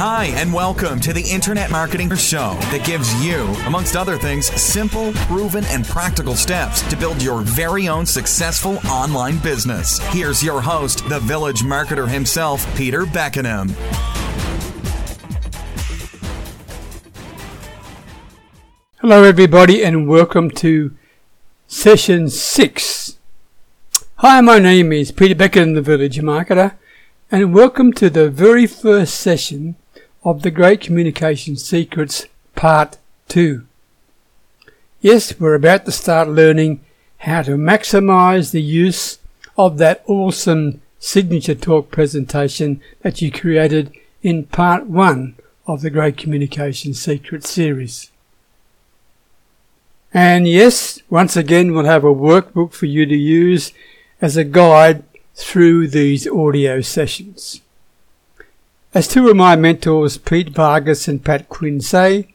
Hi, and welcome to the Internet Marketing Show that gives you, amongst other things, simple, proven, and practical steps to build your very own successful online business. Here's your host, the village marketer himself, Peter Beckenham. Hello, everybody, and welcome to session six. Hi, my name is Peter Beckenham, the village marketer, and welcome to the very first session of the Great Communication Secrets Part 2. Yes, we're about to start learning how to maximize the use of that awesome signature talk presentation that you created in Part 1 of the Great Communication Secrets series. And yes, once again, we'll have a workbook for you to use as a guide through these audio sessions. As two of my mentors, Pete Vargas and Pat Quinn, say,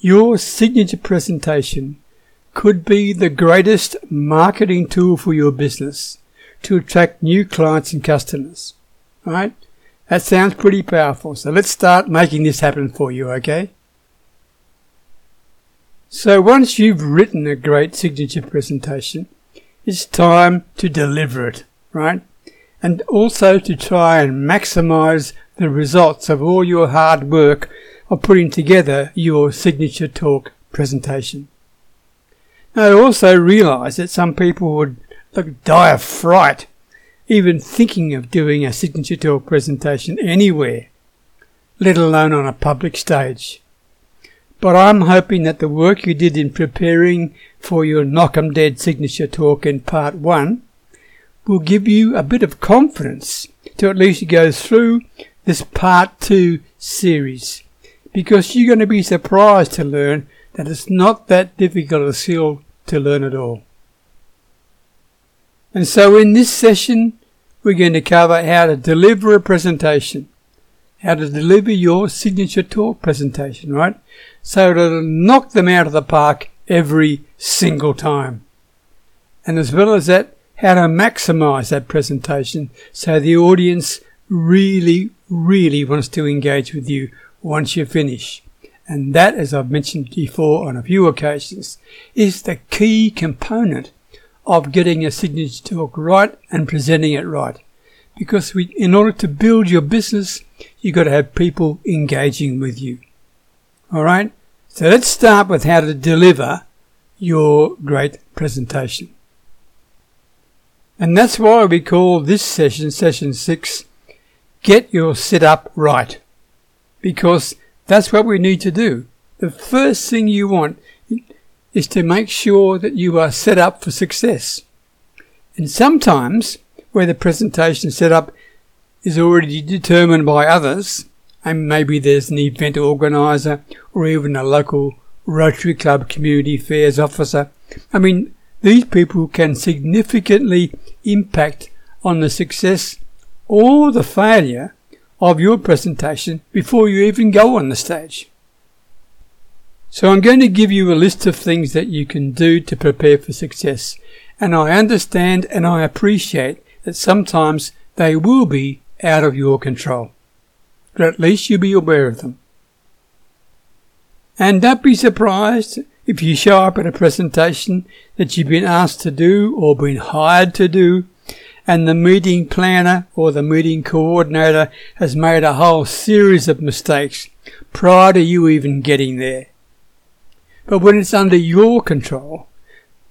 your signature presentation could be the greatest marketing tool for your business to attract new clients and customers. Right? That sounds pretty powerful. So let's start making this happen for you, okay? So once you've written a great signature presentation, it's time to deliver it, right? And also to try and maximize the results of all your hard work of putting together your signature talk presentation. I also realize that some people would look, die of fright even thinking of doing a signature talk presentation anywhere, let alone on a public stage. But I'm hoping that the work you did in preparing for your knock 'em dead signature talk in part one will give you a bit of confidence to at least go through this part two series because you're going to be surprised to learn that it's not that difficult a skill to learn at all. And so in this session, we're going to cover how to deliver a presentation how to deliver your signature talk presentation, right? So to knock them out of the park every single time. And as well as that, how to maximize that presentation so the audience really, really wants to engage with you once you finish. And that, as I've mentioned before on a few occasions, is the key component of getting a signature talk right and presenting it right because we, in order to build your business, you've got to have people engaging with you. All right. So let's start with how to deliver your great presentation. And that's why we call this session, session six, get your setup right. Because that's what we need to do. The first thing you want is to make sure that you are set up for success. And sometimes where the presentation setup is already determined by others, and maybe there's an event organizer or even a local Rotary Club community affairs officer. I mean, these people can significantly impact on the success or the failure of your presentation before you even go on the stage. So I'm going to give you a list of things that you can do to prepare for success. And I understand and I appreciate that sometimes they will be out of your control. But at least you'll be aware of them. And don't be surprised if you show up at a presentation that you've been asked to do or been hired to do and the meeting planner or the meeting coordinator has made a whole series of mistakes prior to you even getting there. But when it's under your control,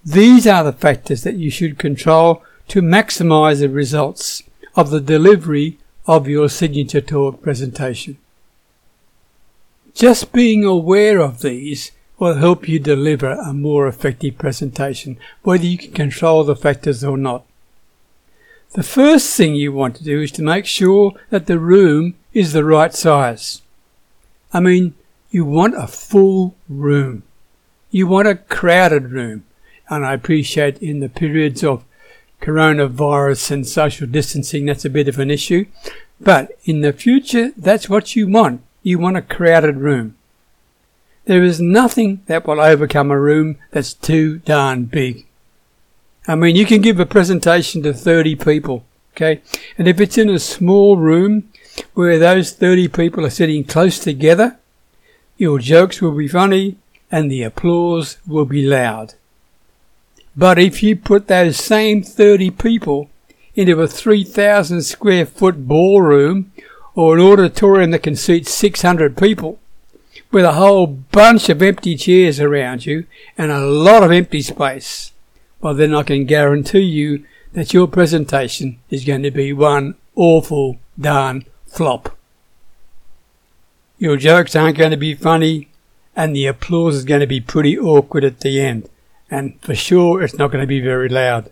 these are the factors that you should control to maximize the results of the delivery of your signature talk presentation. Just being aware of these will help you deliver a more effective presentation, whether you can control the factors or not. The first thing you want to do is to make sure that the room is the right size. I mean, you want a full room. You want a crowded room. And I appreciate in the periods of coronavirus and social distancing, that's a bit of an issue. But in the future, that's what you want. You want a crowded room. There is nothing that will overcome a room that's too darn big. I mean, you can give a presentation to 30 people, okay? And if it's in a small room where those 30 people are sitting close together, your jokes will be funny and the applause will be loud. But if you put those same 30 people into a 3,000 square foot ballroom or an auditorium that can seat 600 people with a whole bunch of empty chairs around you and a lot of empty space, well then I can guarantee you that your presentation is going to be one awful darn flop. Your jokes aren't going to be funny and the applause is going to be pretty awkward at the end and for sure it's not going to be very loud.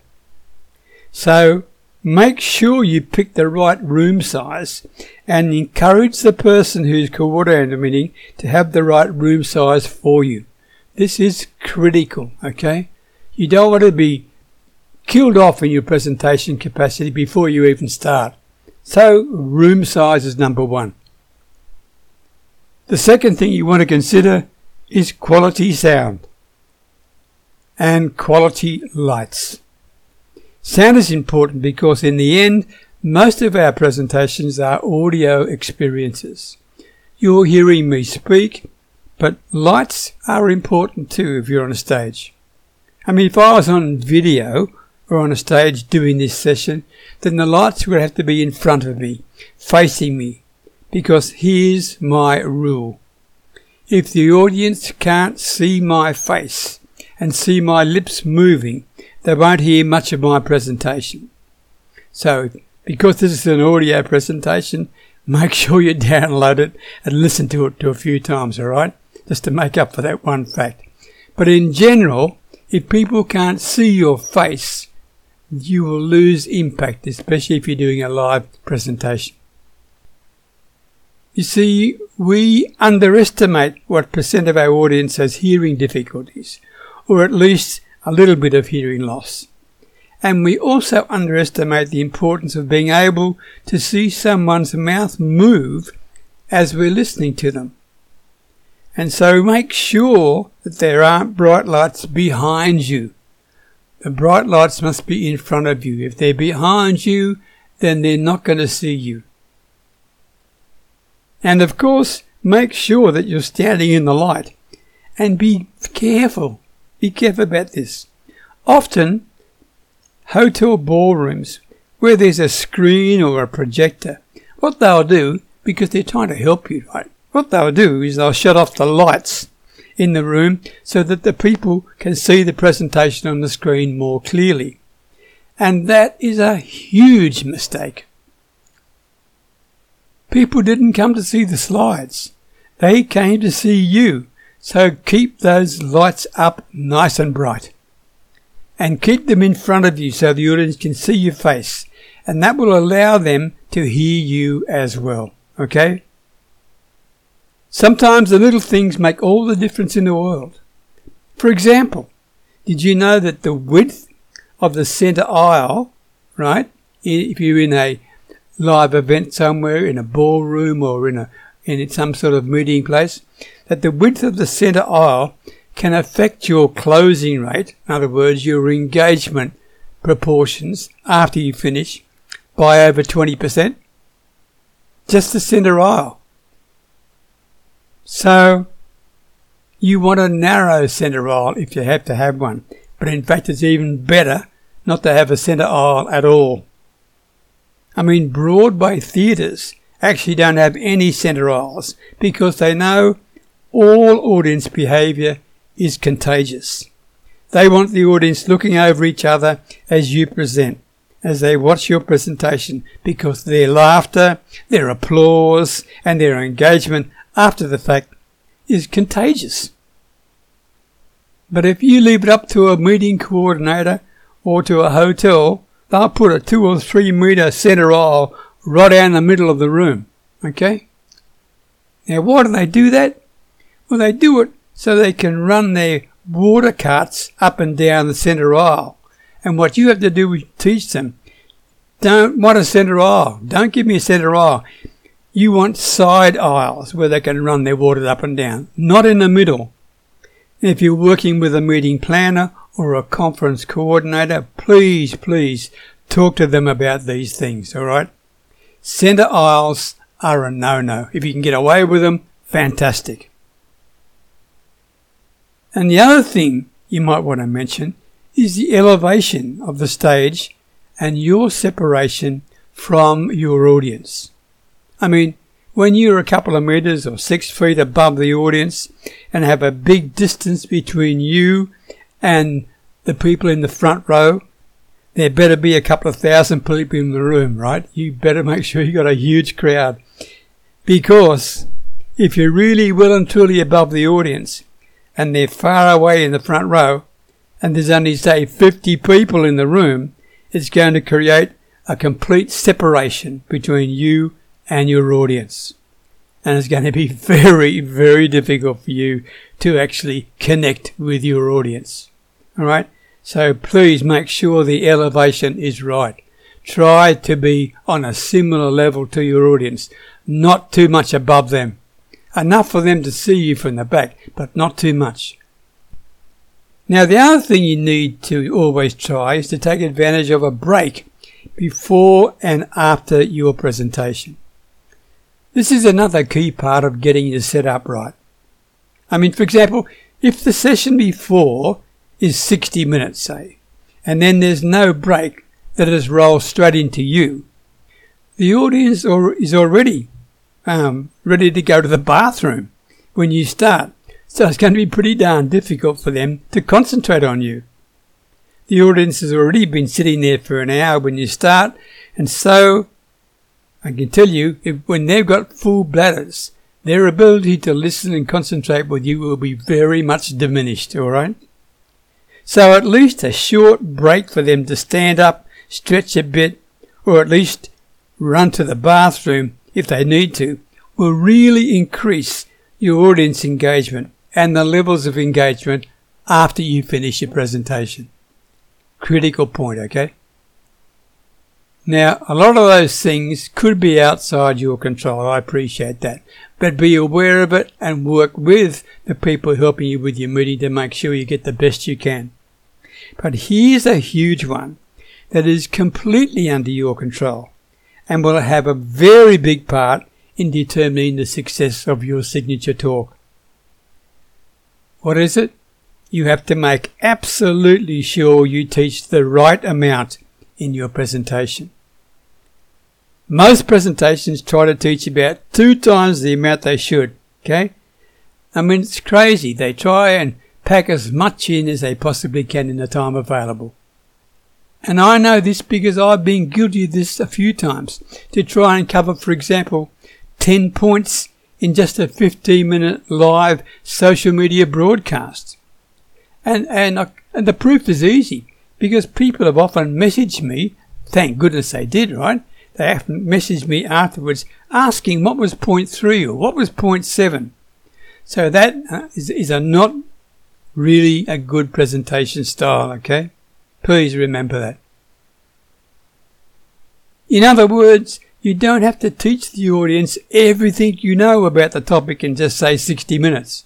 So make sure you pick the right room size and encourage the person who's coordinating the meeting to have the right room size for you. This is critical, okay? You don't want to be killed off in your presentation capacity before you even start. So room size is number one. The second thing you want to consider is quality sound and quality lights. Sound is important because in the end, most of our presentations are audio experiences. You're hearing me speak, but lights are important too if you're on a stage. I mean, if I was on video or on a stage doing this session, then the lights would have to be in front of me, facing me, because here's my rule. If the audience can't see my face, and see my lips moving, they won't hear much of my presentation. So, because this is an audio presentation, make sure you download it and listen to it to a few times, alright? Just to make up for that one fact. But in general, if people can't see your face, you will lose impact, especially if you're doing a live presentation. You see, we underestimate what percent of our audience has hearing difficulties or at least a little bit of hearing loss. And we also underestimate the importance of being able to see someone's mouth move as we're listening to them. And so make sure that there aren't bright lights behind you. The bright lights must be in front of you. If they're behind you, then they're not going to see you. And of course, make sure that you're standing in the light and be careful be careful about this. Often, hotel ballrooms where there's a screen or a projector, what they'll do, because they're trying to help you, right? What they'll do is they'll shut off the lights in the room so that the people can see the presentation on the screen more clearly. And that is a huge mistake. People didn't come to see the slides. They came to see you. So keep those lights up nice and bright. And keep them in front of you so the audience can see your face. And that will allow them to hear you as well. Okay? Sometimes the little things make all the difference in the world. For example, did you know that the width of the centre aisle, right? If you're in a live event somewhere, in a ballroom or in a in some sort of meeting place, that the width of the centre aisle can affect your closing rate, in other words, your engagement proportions after you finish, by over 20%. Just the centre aisle. So, you want a narrow centre aisle if you have to have one, but in fact it's even better not to have a centre aisle at all. I mean, Broadway theatres actually don't have any centre aisles because they know all audience behaviour is contagious. They want the audience looking over each other as you present, as they watch your presentation, because their laughter, their applause, and their engagement after the fact is contagious. But if you leave it up to a meeting coordinator or to a hotel, they'll put a two or three metre centre aisle right down the middle of the room. Okay? Now, why do they do that? Well, they do it so they can run their water carts up and down the centre aisle. And what you have to do is teach them, don't want a centre aisle. Don't give me a centre aisle. You want side aisles where they can run their water up and down, not in the middle. If you're working with a meeting planner or a conference coordinator, please, please talk to them about these things, alright? Centre aisles are a no-no. If you can get away with them, fantastic. And the other thing you might want to mention is the elevation of the stage and your separation from your audience. I mean, when you're a couple of meters or six feet above the audience and have a big distance between you and the people in the front row, there better be a couple of thousand people in the room, right? You better make sure you got a huge crowd. Because if you're really well and truly above the audience and they're far away in the front row and there's only say 50 people in the room, it's going to create a complete separation between you and your audience. And it's going to be very, very difficult for you to actually connect with your audience. Alright? So please make sure the elevation is right. Try to be on a similar level to your audience, not too much above them. Enough for them to see you from the back, but not too much. Now the other thing you need to always try is to take advantage of a break before and after your presentation. This is another key part of getting your setup right. I mean, for example, if the session before is 60 minutes, say, and then there's no break that has rolled straight into you, the audience is already um, ready to go to the bathroom when you start. So it's going to be pretty darn difficult for them to concentrate on you. The audience has already been sitting there for an hour when you start, and so I can tell you, if, when they've got full bladders, their ability to listen and concentrate with you will be very much diminished, alright? So at least a short break for them to stand up, stretch a bit, or at least run to the bathroom if they need to, will really increase your audience engagement and the levels of engagement after you finish your presentation. Critical point, okay? Now, a lot of those things could be outside your control. I appreciate that. But be aware of it and work with the people helping you with your meeting to make sure you get the best you can. But here's a huge one that is completely under your control and will have a very big part in determining the success of your signature talk. What is it? You have to make absolutely sure you teach the right amount in your presentation. Most presentations try to teach about two times the amount they should, okay? I mean, it's crazy. They try and pack as much in as they possibly can in the time available. And I know this because I've been guilty of this a few times to try and cover, for example, 10 points in just a 15 minute live social media broadcast. And, and, I, and the proof is easy because people have often messaged me, thank goodness they did, right? They often messaged me afterwards asking what was point three or what was point seven. So that uh, is, is a not really a good presentation style, okay? Please remember that. In other words, you don't have to teach the audience everything you know about the topic in just say 60 minutes.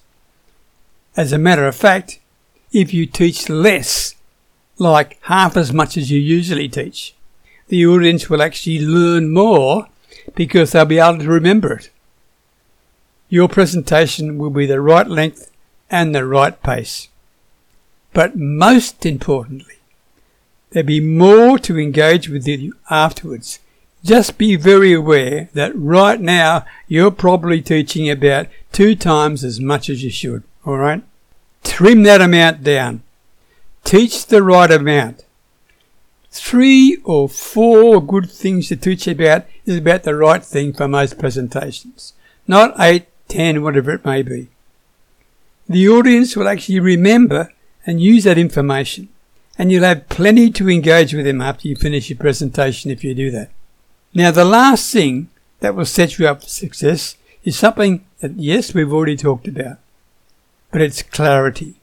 As a matter of fact, if you teach less, like half as much as you usually teach, the audience will actually learn more because they'll be able to remember it. Your presentation will be the right length and the right pace. But most importantly, there'll be more to engage with you afterwards. Just be very aware that right now you're probably teaching about two times as much as you should, alright? Trim that amount down. Teach the right amount. Three or four good things to teach about is about the right thing for most presentations. Not eight, ten, whatever it may be. The audience will actually remember and use that information. And you'll have plenty to engage with them after you finish your presentation if you do that. Now, the last thing that will set you up for success is something that, yes, we've already talked about, but it's clarity.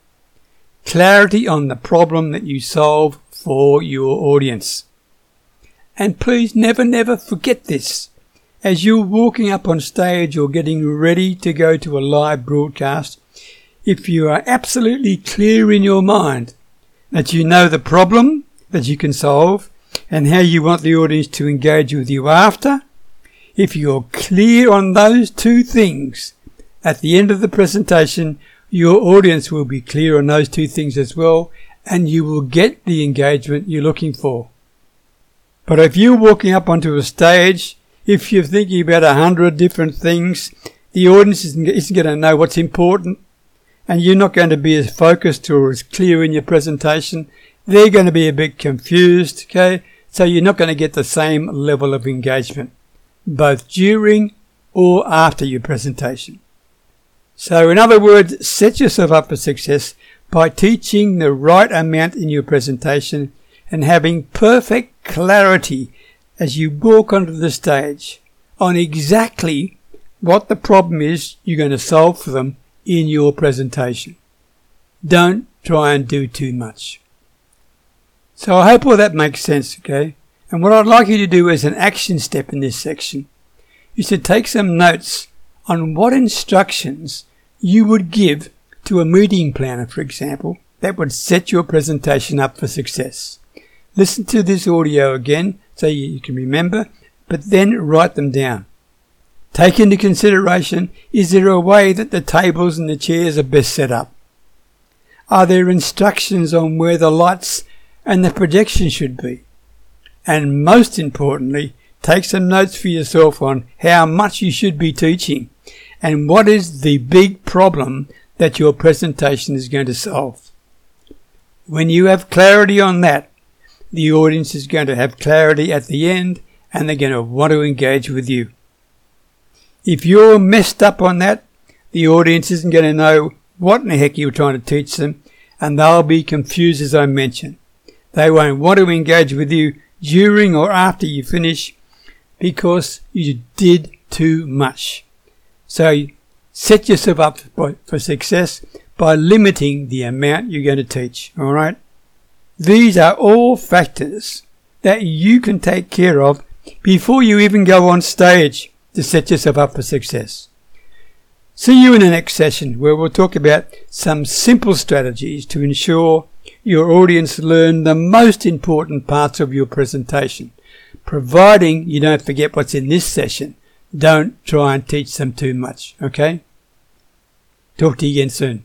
Clarity on the problem that you solve for your audience. And please never, never forget this. As you're walking up on stage or getting ready to go to a live broadcast, if you are absolutely clear in your mind that you know the problem that you can solve and how you want the audience to engage with you after, If you're clear on those two things at the end of the presentation, your audience will be clear on those two things as well, and you will get the engagement you're looking for. But if you're walking up onto a stage, if you're thinking about a hundred different things, the audience isn't, isn't going to know what's important, and you're not going to be as focused or as clear in your presentation. They're going to be a bit confused, okay? So you're not going to get the same level of engagement, both during or after your presentation. So in other words, set yourself up for success by teaching the right amount in your presentation and having perfect clarity as you walk onto the stage on exactly what the problem is you're going to solve for them in your presentation. Don't try and do too much. So I hope all that makes sense, okay? And what I'd like you to do as an action step in this section is to take some notes on what instructions you would give to a meeting planner, for example, that would set your presentation up for success. Listen to this audio again so you can remember, but then write them down. Take into consideration is there a way that the tables and the chairs are best set up? Are there instructions on where the lights and the projection should be? And most importantly, take some notes for yourself on how much you should be teaching and what is the big problem that your presentation is going to solve. When you have clarity on that, the audience is going to have clarity at the end and they're going to want to engage with you. If you're messed up on that, the audience isn't going to know what in the heck you're trying to teach them and they'll be confused as I mentioned. They won't want to engage with you during or after you finish because you did too much. So set yourself up for success by limiting the amount you're going to teach. All right. These are all factors that you can take care of before you even go on stage to set yourself up for success. See you in the next session where we'll talk about some simple strategies to ensure your audience learn the most important parts of your presentation, providing you don't forget what's in this session. Don't try and teach them too much, okay? Talk to you again soon.